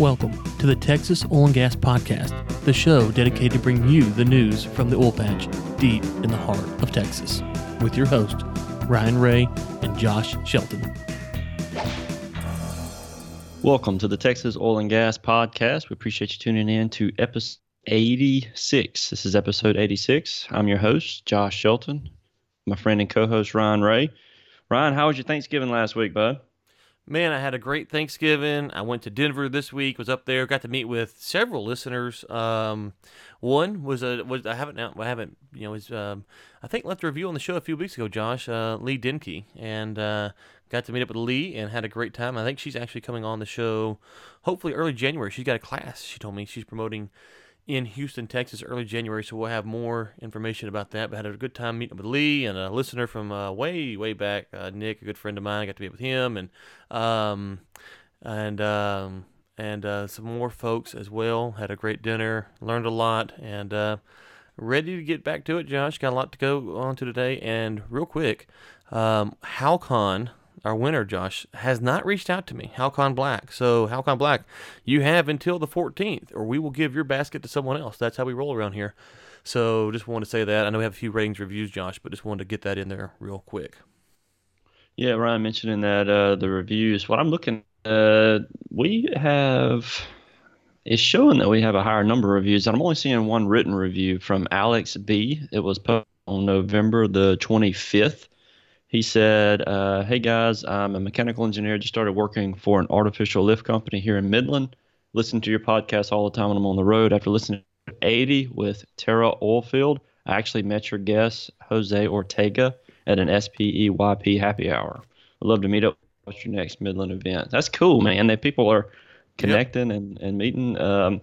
Welcome to the Texas Oil and Gas Podcast, the show dedicated to bring you the news from the oil patch deep in the heart of Texas, with your host, Ryan Ray and Josh Shelton. Welcome to the Texas Oil and Gas Podcast. We appreciate you tuning in to episode 86. This is episode 86. I'm your host, Josh Shelton, my friend and co host, Ryan Ray. Ryan, how was your Thanksgiving last week, bud? Man, I had a great Thanksgiving. I went to Denver this week. Was up there. Got to meet with several listeners. Um, one was a was I haven't now I haven't you know was um, I think left a review on the show a few weeks ago. Josh uh, Lee Denke and uh, got to meet up with Lee and had a great time. I think she's actually coming on the show, hopefully early January. She's got a class. She told me she's promoting in Houston, Texas, early January. So we'll have more information about that. But had a good time meeting with Lee and a listener from uh, way, way back, uh, Nick, a good friend of mine. I got to meet with him and um, and um, and uh, some more folks as well. Had a great dinner, learned a lot, and uh, ready to get back to it. Josh got a lot to go on to today. And real quick, um, Halcon our winner, Josh, has not reached out to me, Halcon Black. So, Halcon Black, you have until the 14th, or we will give your basket to someone else. That's how we roll around here. So, just wanted to say that. I know we have a few ratings reviews, Josh, but just wanted to get that in there real quick. Yeah, Ryan mentioning that uh, the reviews. What I'm looking, uh, we have. It's showing that we have a higher number of reviews. And I'm only seeing one written review from Alex B. It was posted on November the 25th. He said, uh, Hey guys, I'm a mechanical engineer. Just started working for an artificial lift company here in Midland. Listen to your podcast all the time when I'm on the road. After listening to 80 with Tara Oilfield, I actually met your guest, Jose Ortega, at an SPEYP happy hour. I'd love to meet up. What's your next Midland event? That's cool, man. That people are connecting yep. and, and meeting. Um,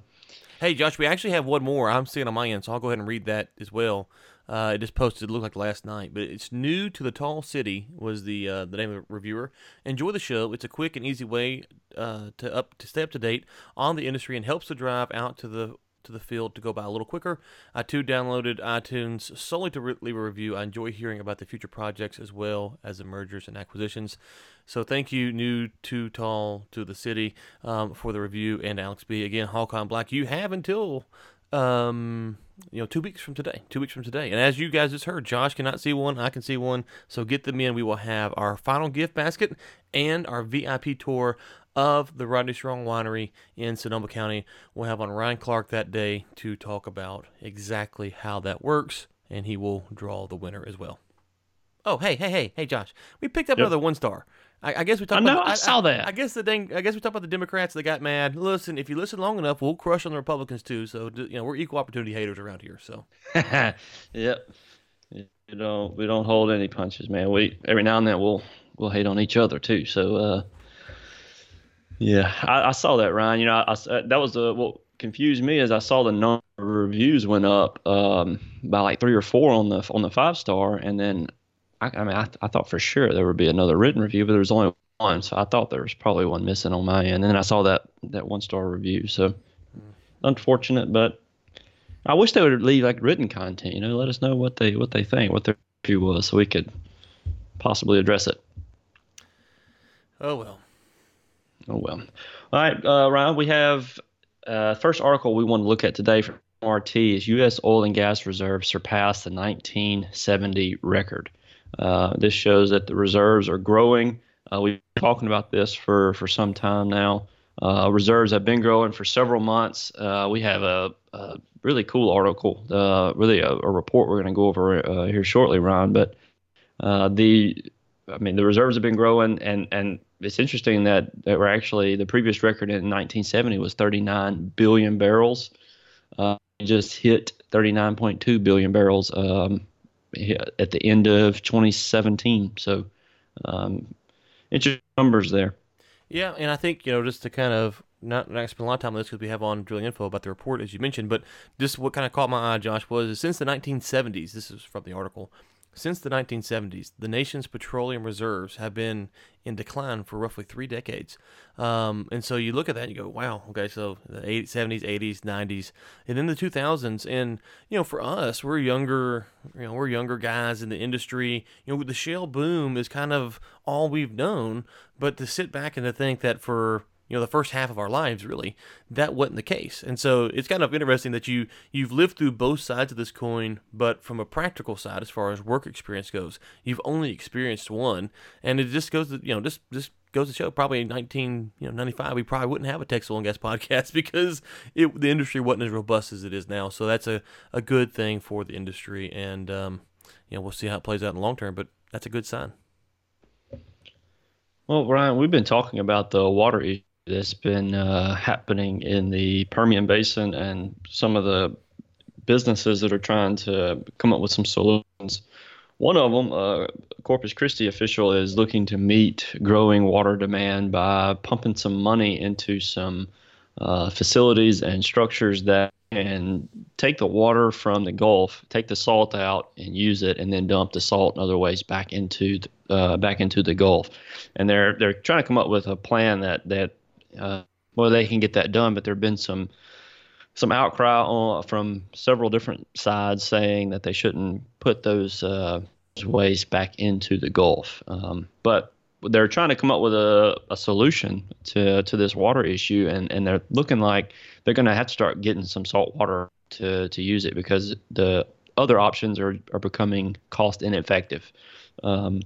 hey, Josh, we actually have one more. I'm seeing on my end, so I'll go ahead and read that as well. Uh, it just posted. It looked like last night, but it's new to the tall city. Was the uh, the name of the reviewer? Enjoy the show. It's a quick and easy way uh, to up to stay up to date on the industry and helps to drive out to the to the field to go by a little quicker. I too downloaded iTunes solely to re- leave a review. I enjoy hearing about the future projects as well as the mergers and acquisitions. So thank you, new too tall to the city, um, for the review and Alex B. Again, Halcon Black. You have until um, you know, two weeks from today. Two weeks from today. And as you guys just heard, Josh cannot see one. I can see one. So get them in. We will have our final gift basket and our VIP tour of the Rodney Strong Winery in Sonoma County. We'll have on Ryan Clark that day to talk about exactly how that works, and he will draw the winner as well. Oh, hey, hey, hey, hey, Josh. We picked up yep. another one star. I, I guess we talked. I know. About, I, I saw that. I, I, guess the thing. I guess we talked about the Democrats that got mad. Listen, if you listen long enough, we'll crush on the Republicans too. So you know, we're equal opportunity haters around here. So. yep. You know, we don't hold any punches, man. We every now and then we'll we'll hate on each other too. So. uh yeah, I, I saw that, Ryan. You know, I, I, that was the what confused me is I saw the number of reviews went up um, by like three or four on the on the five star, and then I, I mean, I, I thought for sure there would be another written review, but there was only one, so I thought there was probably one missing on my end. And then I saw that that one star review, so mm. unfortunate, but I wish they would leave like written content. You know, let us know what they what they think, what their review was, so we could possibly address it. Oh well. Oh well. All right, uh, Ryan, we have uh, first article we want to look at today from RT is U.S. oil and gas reserves surpassed the 1970 record. Uh, this shows that the reserves are growing. Uh, we've been talking about this for, for some time now. Uh, reserves have been growing for several months. Uh, we have a, a, really cool article, uh, really a, a, report we're going to go over here shortly, Ron. But the, I mean, the reserves have been growing, and and it's interesting that that we're actually the previous record in 1970 was 39 billion barrels. just hit 39.2 billion barrels um, at the end of 2017. So, um, interesting numbers there. Yeah, and I think you know just to kind of not not spend a lot of time on this because we have on drilling info about the report as you mentioned, but just what kind of caught my eye, Josh, was since the 1970s. This is from the article. Since the 1970s, the nation's petroleum reserves have been in decline for roughly three decades. Um, and so you look at that and you go, wow, okay, so the 80s, 70s, 80s, 90s, and then the 2000s. And, you know, for us, we're younger, you know, we're younger guys in the industry. You know, the shale boom is kind of all we've known. But to sit back and to think that for you know the first half of our lives really that wasn't the case. And so it's kind of interesting that you you've lived through both sides of this coin but from a practical side as far as work experience goes you've only experienced one. And it just goes to you know just just goes to show probably in 19 you know 95 we probably wouldn't have a Texas oil and gas podcast because it, the industry wasn't as robust as it is now. So that's a, a good thing for the industry. And um, you know we'll see how it plays out in the long term but that's a good sign. Well Ryan we've been talking about the water that's been uh, happening in the Permian Basin and some of the businesses that are trying to come up with some solutions one of them, a uh, Corpus Christi official, is looking to meet growing water demand by pumping some money into some uh, facilities and structures that can take the water from the Gulf, take the salt out, and use it, and then dump the salt in other ways back into the, uh, back into the Gulf. And they're they're trying to come up with a plan that that uh, well they can get that done, but there've been some some outcry on, from several different sides saying that they shouldn't put those uh, waste back into the Gulf. Um, but they're trying to come up with a, a solution to, to this water issue, and, and they're looking like they're going to have to start getting some salt water to, to use it because the other options are, are becoming cost ineffective. Um,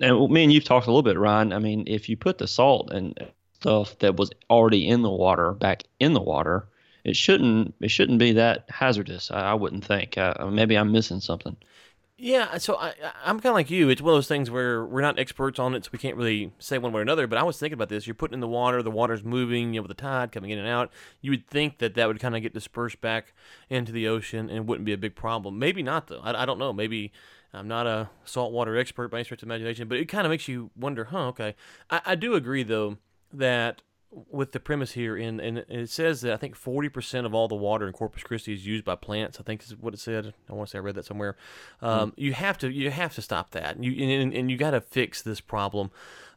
and me and you've talked a little bit, Ryan. I mean, if you put the salt and stuff that was already in the water back in the water, it shouldn't it shouldn't be that hazardous. I, I wouldn't think. Uh, maybe I'm missing something. Yeah, so I, I'm kind of like you. It's one of those things where we're not experts on it, so we can't really say one way or another. But I was thinking about this. You're putting in the water, the water's moving, you know, with the tide coming in and out. You would think that that would kind of get dispersed back into the ocean and wouldn't be a big problem. Maybe not, though. I, I don't know. Maybe I'm not a saltwater expert by any stretch of imagination, but it kind of makes you wonder, huh, okay. I, I do agree, though, that with the premise here, and, and it says that I think 40% of all the water in Corpus Christi is used by plants. I think is what it said. I want to say I read that somewhere. Um, mm. You have to you have to stop that. You and, and you got to fix this problem.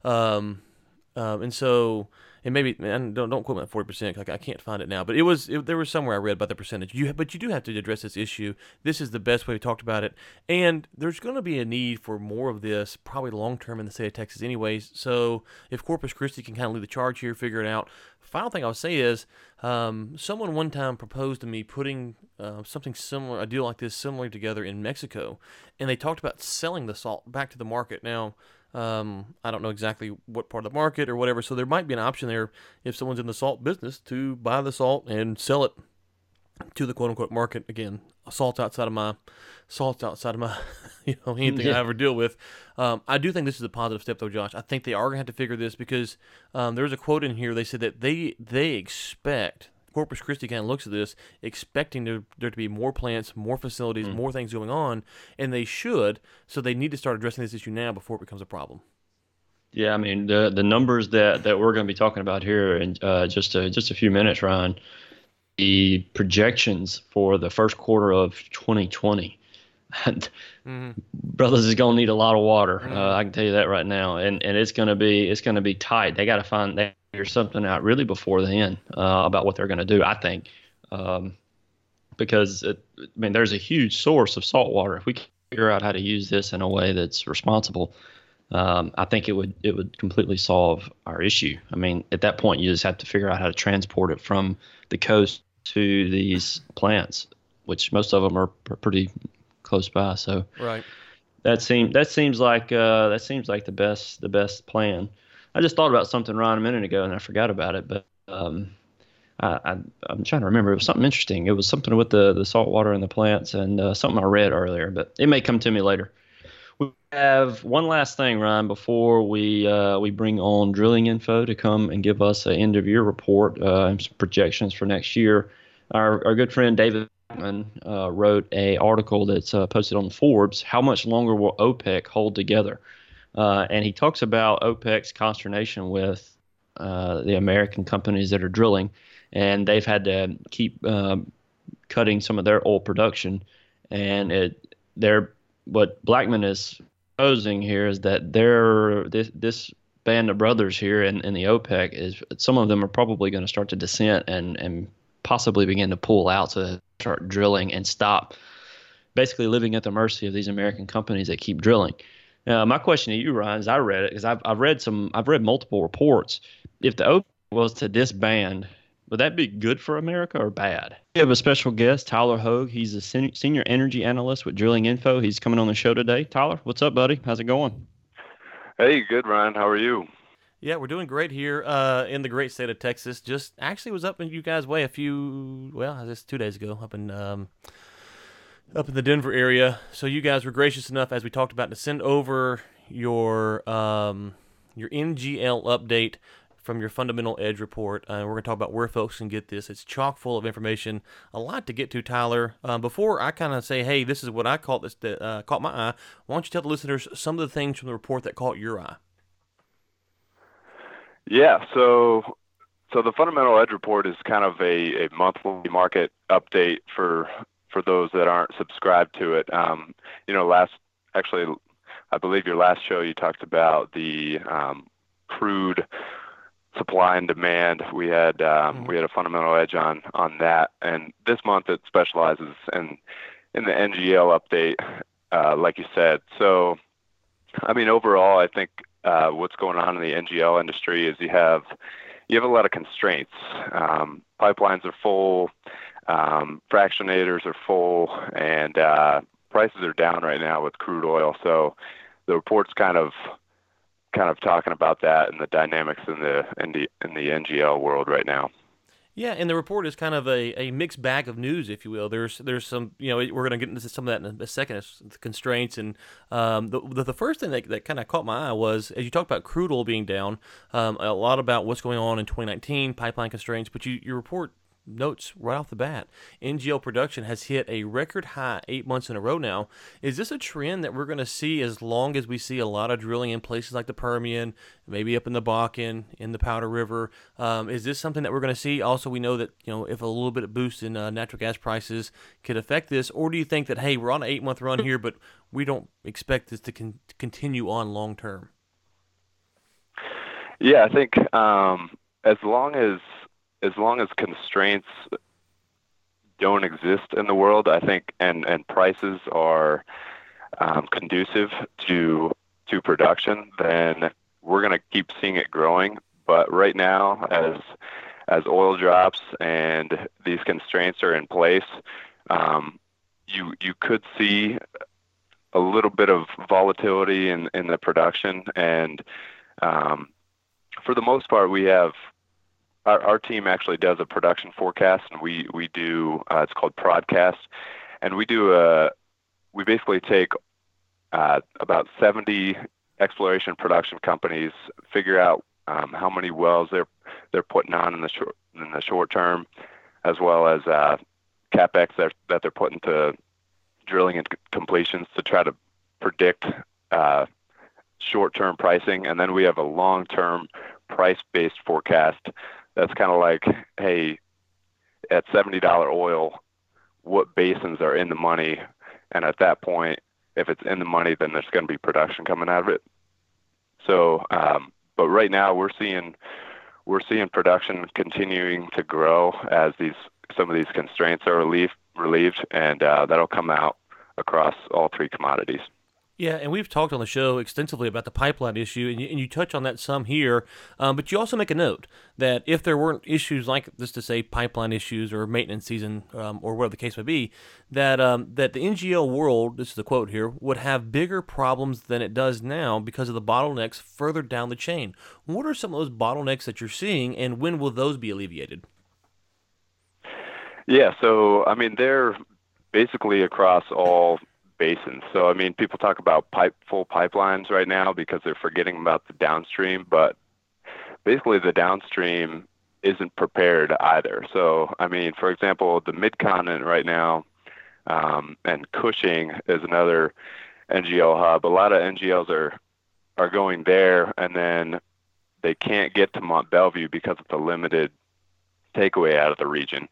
Um, um, and so and maybe and don't don't quote me at forty percent. Like I can't find it now, but it was it, there was somewhere I read about the percentage. You but you do have to address this issue. This is the best way we talked about it, and there's going to be a need for more of this probably long term in the state of Texas, anyways. So if Corpus Christi can kind of lead the charge here, figure it out. Final thing I'll say is, um, someone one time proposed to me putting uh, something similar, a deal like this, similar together in Mexico, and they talked about selling the salt back to the market. Now um, I don't know exactly what part of the market or whatever. So there might be an option there if someone's in the salt business to buy the salt and sell it to the quote unquote market. Again, salt outside of my salt outside of my you know anything yeah. I ever deal with. Um, I do think this is a positive step though, Josh. I think they are gonna have to figure this because um, there's a quote in here. They said that they they expect Corpus Christi kind of looks at this, expecting there, there to be more plants, more facilities, mm. more things going on, and they should. So they need to start addressing this issue now before it becomes a problem. Yeah, I mean the the numbers that, that we're going to be talking about here in uh, just a, just a few minutes, Ryan. The projections for the first quarter of 2020. mm-hmm. Brothers is going to need a lot of water. Mm-hmm. Uh, I can tell you that right now, and and it's going to be it's going to be tight. They got to find they figure something out really before then uh, about what they're going to do. I think um, because it, I mean there's a huge source of salt water. If we can figure out how to use this in a way that's responsible, um, I think it would it would completely solve our issue. I mean at that point you just have to figure out how to transport it from the coast to these plants, which most of them are pretty close by. So right. That seems that seems like uh, that seems like the best the best plan. I just thought about something Ron a minute ago and I forgot about it, but um, I, am trying to remember. It was something interesting. It was something with the the salt water and the plants and uh, something I read earlier, but it may come to me later. We have one last thing, Ryan, before we uh, we bring on drilling info to come and give us an end of year report uh, and some projections for next year. Our our good friend David uh, wrote a article that's uh, posted on Forbes. How much longer will OPEC hold together? Uh, and he talks about OPEC's consternation with uh, the American companies that are drilling, and they've had to keep um, cutting some of their oil production. And it, they're what Blackmon is posing here is that they're this this band of brothers here in, in the OPEC is some of them are probably going to start to dissent and and possibly begin to pull out to start drilling and stop basically living at the mercy of these American companies that keep drilling. Uh, my question to you, Ryan, is I read it because I've, I've read some, I've read multiple reports. If the OPEC was to disband, would that be good for America or bad? We have a special guest, Tyler Hogue. He's a senior energy analyst with Drilling Info. He's coming on the show today. Tyler, what's up, buddy? How's it going? Hey, good, Ryan. How are you? Yeah, we're doing great here uh, in the great state of Texas. Just actually was up in you guys' way a few, well, I guess two days ago, up in um, up in the Denver area. So you guys were gracious enough, as we talked about, to send over your um, your NGL update from your fundamental edge report. Uh, we're going to talk about where folks can get this. It's chock full of information, a lot to get to, Tyler. Um, before I kind of say, hey, this is what I caught this that uh, caught my eye. Why don't you tell the listeners some of the things from the report that caught your eye? Yeah, so so the fundamental edge report is kind of a, a monthly market update for for those that aren't subscribed to it. Um, you know, last actually, I believe your last show you talked about the um, crude supply and demand. We had um, mm-hmm. we had a fundamental edge on on that, and this month it specializes in in the NGL update, uh, like you said. So, I mean, overall, I think uh, what's going on in the NGL industry is you have you have a lot of constraints. Um, pipelines are full, um, fractionators are full, and uh, prices are down right now with crude oil. So the report's kind of kind of talking about that and the dynamics in the in the in the NGL world right now. Yeah, and the report is kind of a, a mixed bag of news, if you will. There's there's some you know we're going to get into some of that in a second, the constraints and um, the, the, the first thing that, that kind of caught my eye was as you talked about crude oil being down, um, a lot about what's going on in 2019 pipeline constraints, but you your report notes right off the bat. NGL production has hit a record high eight months in a row now. Is this a trend that we're going to see as long as we see a lot of drilling in places like the Permian, maybe up in the Bakken, in the Powder River? Um, is this something that we're going to see? Also, we know that you know if a little bit of boost in uh, natural gas prices could affect this, or do you think that hey, we're on an eight month run here, but we don't expect this to con- continue on long term? Yeah, I think um, as long as as long as constraints don't exist in the world, I think, and and prices are um, conducive to to production, then we're going to keep seeing it growing. But right now, as as oil drops and these constraints are in place, um, you you could see a little bit of volatility in in the production, and um, for the most part, we have our, team actually does a production forecast, and we we do uh, it's called Prodcast, and we do a we basically take uh, about 70 exploration production companies, figure out um, how many wells they're they're putting on in the short in the short term, as well as uh, capex that that they're putting to drilling and completions to try to predict uh, short-term pricing, and then we have a long-term price-based forecast that's kind of like, hey, at seventy dollar oil, what basins are in the money? And at that point, if it's in the money, then there's going to be production coming out of it. So, um, but right now we're seeing we're seeing production continuing to grow as these some of these constraints are relieved, relieved and uh, that'll come out across all three commodities. Yeah, and we've talked on the show extensively about the pipeline issue, and you, and you touch on that some here. Um, but you also make a note that if there weren't issues like this, to say pipeline issues or maintenance season um, or whatever the case may be, that um, that the NGL world, this is a quote here, would have bigger problems than it does now because of the bottlenecks further down the chain. What are some of those bottlenecks that you're seeing, and when will those be alleviated? Yeah, so I mean they're basically across all basins. So I mean, people talk about pipe full pipelines right now because they're forgetting about the downstream, but basically the downstream isn't prepared either. So I mean, for example, the Midcontinent right now, um, and Cushing is another NGL hub. A lot of NGLs are are going there, and then they can't get to Mont Belvieu because of the limited takeaway out of the region.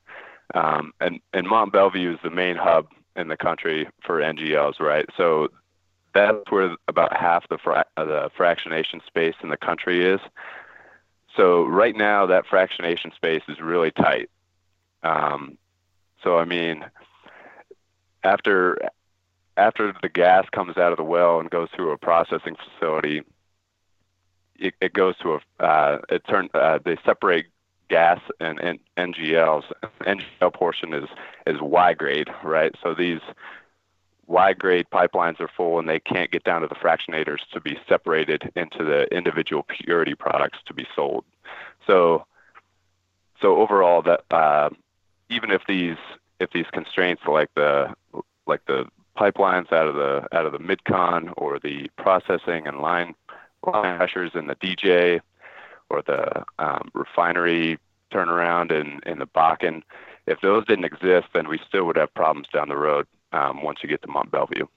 Um, and and Mont Belvieu is the main hub in the country for NGLs, right? So that's where about half the fra- the fractionation space in the country is. So right now, that fractionation space is really tight. Um, so I mean, after after the gas comes out of the well and goes through a processing facility, it, it goes to a uh, it turn uh, they separate gas and, and NGLs. NGL portion is is Y grade, right? So these Y grade pipelines are full and they can't get down to the fractionators to be separated into the individual purity products to be sold. So so overall, that uh, even if these if these constraints like the like the pipelines out of the out of the midcon or the processing and line line pressures in the DJ or the um, refinery turnaround in in the Bakken, if those didn't exist, then we still would have problems down the road um, once you get to Mont Belvieu.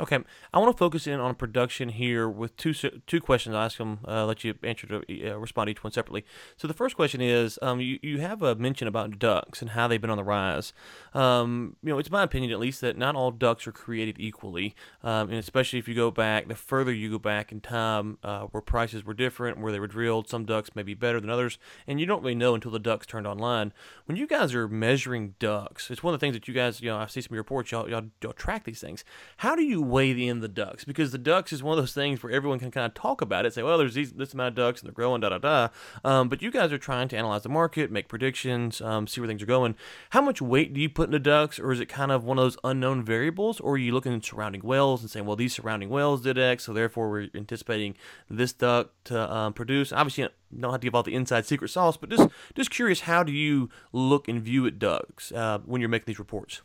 Okay, I want to focus in on production here with two two questions. I'll ask them, uh, let you answer to uh, respond to each one separately. So the first question is, um, you you have a mention about DUCs and how they've been on the rise. Um, you know, it's my opinion at least that not all DUCs are created equally, um, and especially if you go back, the further you go back in time, uh, where prices were different, where they were drilled, some DUCs may be better than others, and you don't really know until the DUCs turned online. When you guys are measuring DUCs, it's one of the things that you guys, you know, I see some of your reports, y'all, y'all, y'all track these things. How do you weigh in the DUCs because the DUCs is one of those things where everyone can kind of talk about it, say, well, there's these, this amount of DUCs and they're growing, da da da. Um, but you guys are trying to analyze the market, make predictions, um, see where things are going. How much weight do you put into DUCs, or is it kind of one of those unknown variables, or are you looking at surrounding wells and saying, well, these surrounding wells did X, so therefore we're anticipating this DUC to um, produce? Obviously, you don't have to give all the inside secret sauce, but just just curious, how do you look and view at DUCs uh, when you're making these reports?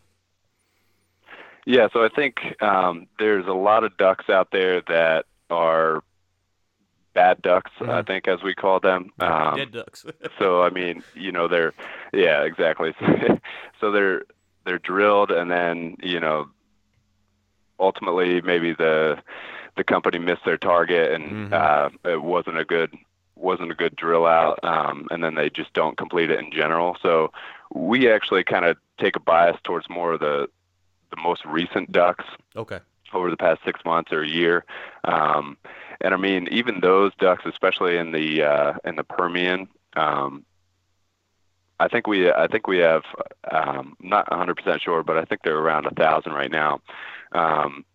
Yeah, so I think um, there's a lot of DUCs out there that are bad DUCs, mm-hmm. I think, as we call them. Um, Dead DUCs. so I mean, you know, they're yeah, exactly. so they're they're drilled, and then you know, ultimately maybe the the company missed their target, and mm-hmm. uh, it wasn't a good wasn't a good drill out, um, and then they just don't complete it in general. So we actually kind of take a bias towards more of the the most recent DUCs. Okay. Over the past six months or a year, um, and I mean even those DUCs, especially in the uh, in the Permian, um, I think we I think we have um, not 100% sure, but I think they're around a thousand right now um,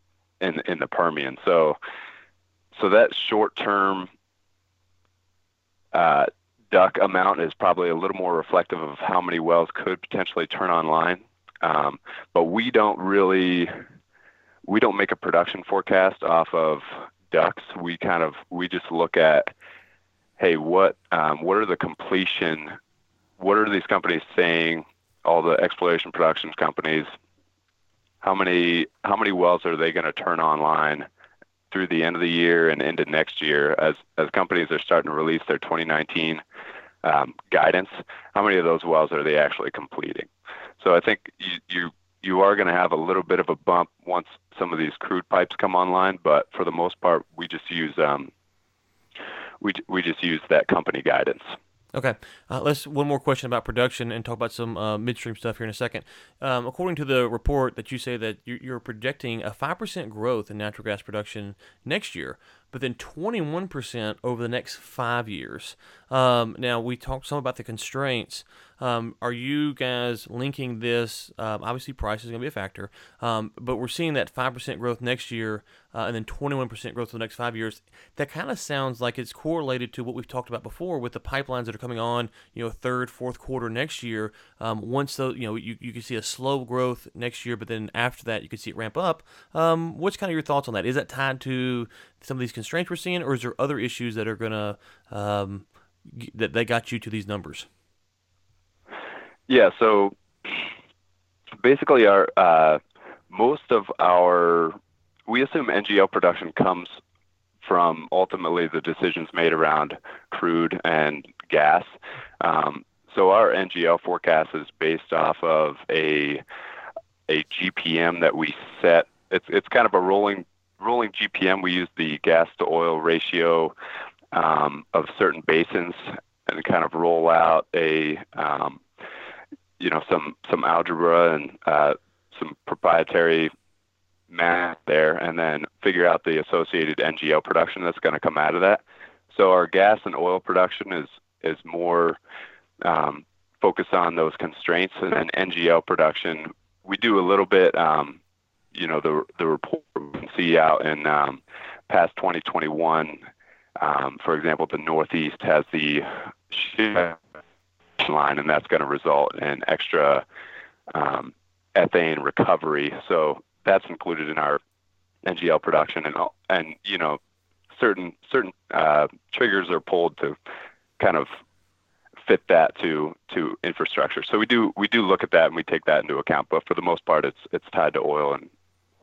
in in the Permian. So so that short term uh, DUC amount is probably a little more reflective of how many wells could potentially turn online um, but we don't really we don't make a production forecast off of DUCs. We kind of we just look at hey what um, what are the completion what are these companies saying all the exploration production companies how many how many wells are they going to turn online through the end of the year and into next year as as companies are starting to release their 2019 um, guidance how many of those wells are they actually completing so I think you you, you are going to have a little bit of a bump once some of these crude pipes come online, but for the most part, we just use um, we we just use that company guidance. Okay, uh, let's one more question about production and talk about some uh, midstream stuff here in a second. Um, according to the report that you say that you're, you're projecting a five percent growth in natural gas production next year, but then 21% over the next five years. Um, now, we talked some about the constraints. Um, are you guys linking this? Um, obviously, price is going to be a factor, um, but we're seeing that 5% growth next year uh, and then 21% growth for the next five years. That kind of sounds like it's correlated to what we've talked about before with the pipelines that are coming on, you know, third, fourth quarter next year. Um, once those, you know, you, you can see a slow growth next year, but then after that, you can see it ramp up. Um, what's kind of your thoughts on that? Is that tied to some of these constraints we're seeing, or is there other issues that are to um, that they got you to these numbers? Yeah. So basically, our uh, most of our we assume NGL production comes from ultimately the decisions made around crude and gas. Um, so our NGL forecast is based off of a a GPM that we set. It's it's kind of a rolling rolling GPM, we use the gas to oil ratio um, of certain basins and kind of roll out a um, you know some some algebra and uh, some proprietary math there, and then figure out the associated NGL production that's going to come out of that. So our gas and oil production is is more um, focused on those constraints, and then NGL production we do a little bit um, you know the the report see out in um, past 2021 Um, for example, the Northeast has the line, and that's going to result in extra um, ethane recovery. So that's included in our NGL production, and and you know, certain certain uh, triggers are pulled to kind of fit that to to infrastructure. So we do we do look at that and we take that into account. But for the most part, it's it's tied to oil and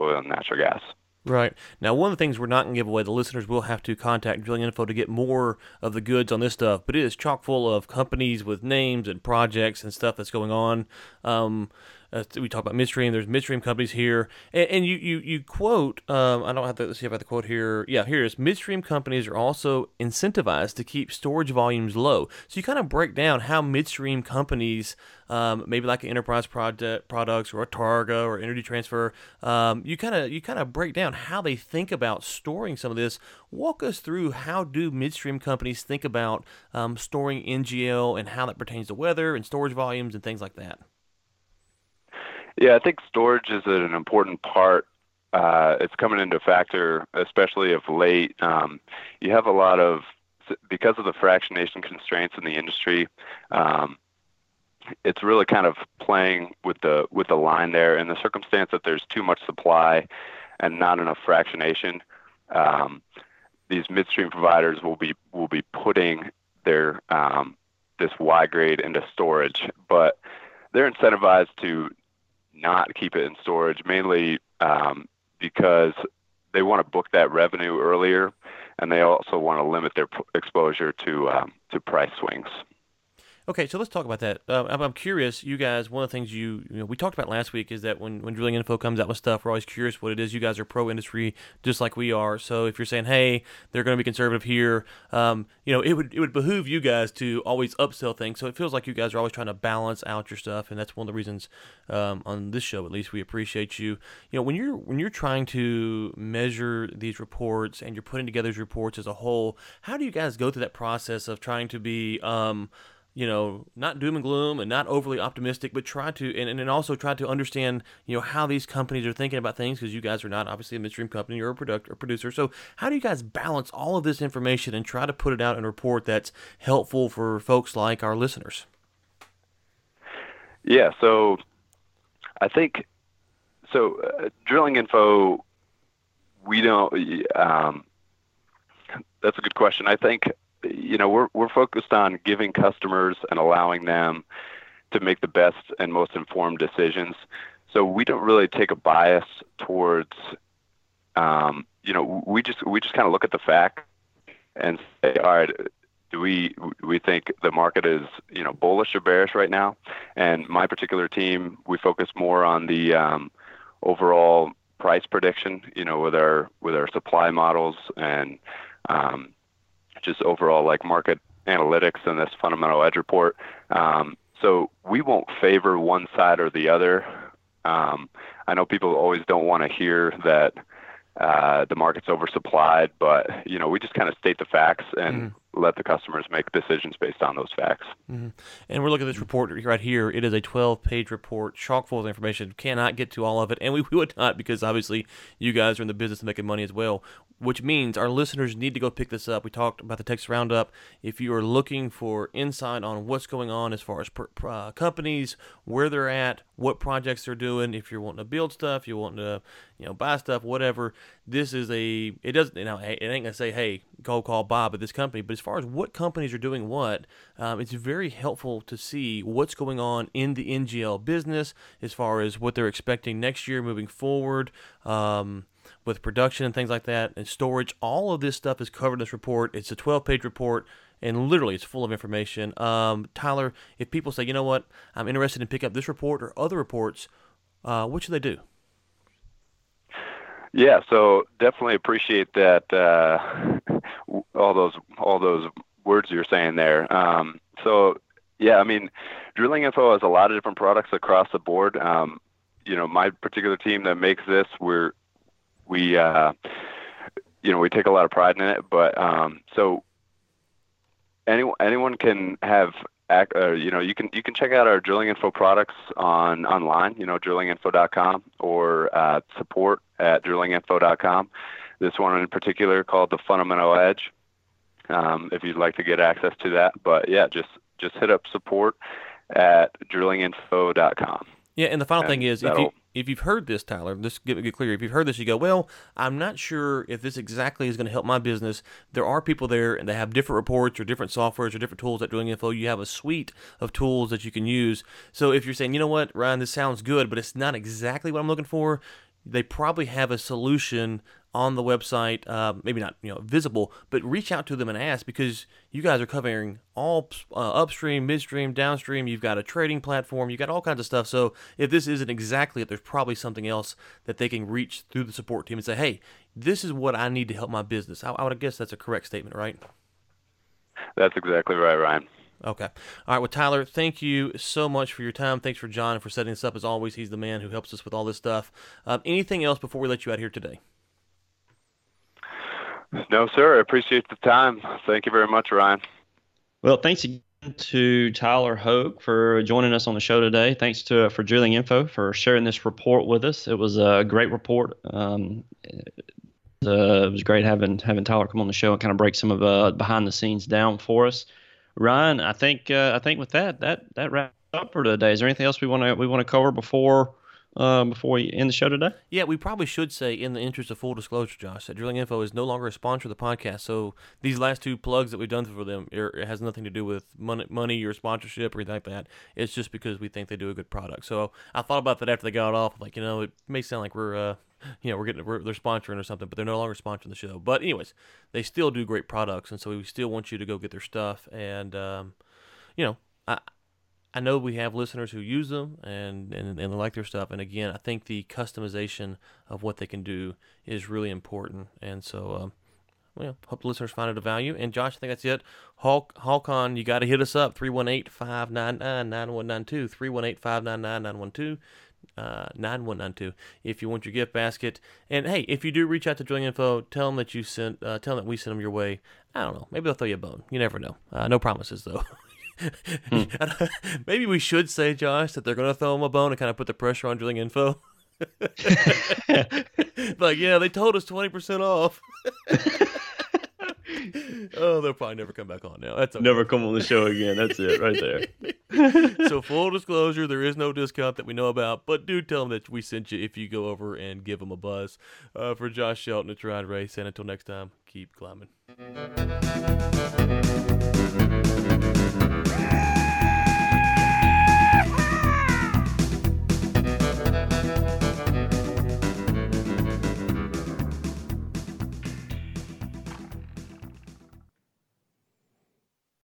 oil and natural gas. Right. Now, one of the things we're not going to give away, the listeners will have to contact Drilling Info to get more of the goods on this stuff, but it is chock full of companies with names and projects and stuff that's going on. Um, uh, we talk about midstream. There's midstream companies here, and, and you you you quote. Um, I don't have to see if I have the quote here. Yeah, here is midstream companies are also incentivized to keep storage volumes low. So you kind of break down how midstream companies, um, maybe like Enterprise Project Products or a Targa or Energy Transfer, um, you kind of you kind of break down how they think about storing some of this. Walk us through how do midstream companies think about um, storing NGL and how that pertains to weather and storage volumes and things like that. Yeah, I think storage is an important part. Uh, it's coming into factor, especially of late. Um, you have a lot of because of the fractionation constraints in the industry. Um, it's really kind of playing with the with the line there. In the circumstance that there's too much supply and not enough fractionation, um, these midstream providers will be will be putting their um, this Y grade into storage, but they're incentivized to not keep it in storage, mainly um, because they want to book that revenue earlier, and they also want to limit their exposure to um, to price swings. Okay, so let's talk about that. Uh, I'm curious, you guys. One of the things you, you know, we talked about last week is that when when drilling info comes out with stuff, we're always curious what it is. You guys are pro industry, just like we are. So if you're saying, hey, they're going to be conservative here, um, you know, it would it would behoove you guys to always upsell things. So it feels like you guys are always trying to balance out your stuff, and that's one of the reasons um, on this show, at least, we appreciate you. You know, when you're when you're trying to measure these reports and you're putting together these reports as a whole, how do you guys go through that process of trying to be um, you know, not doom and gloom and not overly optimistic, but try to, and, and also try to understand, you know, how these companies are thinking about things because you guys are not obviously a midstream company, you're a product or producer. So, how do you guys balance all of this information and try to put it out in a report that's helpful for folks like our listeners? Yeah, so I think, so uh, drilling info, we don't, um, that's a good question. I think you know, we're we're focused on giving customers and allowing them to make the best and most informed decisions. So we don't really take a bias towards, um, you know, we just we just kind of look at the fact and say, all right, do we we think the market is you know bullish or bearish right now? And my particular team, we focus more on the um, overall price prediction, you know, with our with our supply models and um, just overall like market analytics and this fundamental edge report. Um, so we won't favor one side or the other. Um, I know people always don't want to hear that uh, the market's oversupplied, but you know we just kind of state the facts and mm let the customers make decisions based on those facts. Mm-hmm. And we're looking at this report right here. It is a 12 page report, chock full of information. Cannot get to all of it, and we would not because obviously you guys are in the business of making money as well which means our listeners need to go pick this up. We talked about the Texas Roundup. If you are looking for insight on what's going on as far as uh, companies, where they're at, what projects they're doing, if you're wanting to build stuff, you're wanting to, you know, buy stuff, whatever, this is a. It doesn't, you know, it ain't gonna say, hey, go call Bob at this company. But as far as what companies are doing what, um, it's very helpful to see what's going on in the NGL business as far as what they're expecting next year moving forward. Um, with production and things like that and storage. All of this stuff is covered in this report. It's a 12 page report and literally it's full of information. Um, Tyler, if people say, you know what, I'm interested in pick up this report or other reports, uh, what should they do? Yeah, so definitely appreciate that uh, all those all those words you're saying there. Um, so yeah, I mean, drilling info has a lot of different products across the board. Um, you know, my particular team that makes this, we're we uh, you know we take a lot of pride in it. But um, so anyone anyone can have uh, you know you can you can check out our drilling info products on online you know drillinginfo.com or uh, support at drillinginfo.com this one in particular called the fundamental edge um, if you'd like to get access to that. But yeah, just just hit up support at drillinginfo.com. Yeah, and the final And thing is, if you if you've heard this, Tyler, just get get clear. If you've heard this, you go, well, I'm not sure if this exactly is going to help my business. There are people there, and they have different reports or different softwares or different tools at Drilling Info. You have a suite of tools that you can use. So if you're saying, you know what, Ryan, this sounds good, but it's not exactly what I'm looking for, they probably have a solution on the website. Uh, maybe not you know visible, but reach out to them and ask because you guys are covering all uh, upstream, midstream, downstream. You've got a trading platform. you've got all kinds of stuff. So if this isn't exactly it, there's probably something else that they can reach through the support team and say, hey, this is what I need to help my business. I, I would guess that's a correct statement, right? That's exactly right, Ryan. Okay. All right. Well, Tyler, thank you so much for your time. Thanks for John for setting this up. As always, he's the man who helps us with all this stuff. Um, anything else before we let you out here today? No, sir. I appreciate the time. Thank you very much, Ryan. Well, thanks again to Tyler Hogue for joining us on the show today. Thanks to for Drilling Info for sharing this report with us. It was a great report. Um, uh, it was great having having Tyler come on the show and kind of break some of uh, behind the scenes down for us. Ryan, I think uh, I think with that that that wraps up for today. Is there anything else we want to we want to cover before uh, before we end the show today? Yeah, we probably should say, in the interest of full disclosure, Josh, that Drilling Info is no longer a sponsor of the podcast. So these last two plugs that we've done for them, it has nothing to do with money, money or sponsorship or anything like that. It's just because we think they do a good product. So I thought about that after they got off. Like, you know, it may sound like we're, uh, you know, we're getting we're, they're sponsoring or something, but they're no longer sponsoring the show. But anyways, they still do great products, and so we still want you to go get their stuff. And um, you know, I I know we have listeners who use them and, and, and like their stuff. And again, I think the customization of what they can do is really important. And so, um, well, hope the listeners find it of value. And Josh, I think that's it. Hulk, Hulkon, you got to hit us up 318 599 9192. 318 599 9192. Uh, 9192 if you want your gift basket and hey if you do reach out to drilling info tell them that you sent uh, tell them that we sent them your way i don't know maybe they'll throw you a bone you never know uh, no promises though Maybe we should say, Josh, that they're going to throw him a bone and kind of put the pressure on drilling info. like, yeah, they told us 20% off. oh, they'll probably never come back on now. That's okay. Never come on the show again. That's it right there. so, full disclosure, there is no discount that we know about, but do tell them that we sent you if you go over and give them a buzz. Uh, for Josh Shelton, it's Ryan Race, And until next time, keep climbing.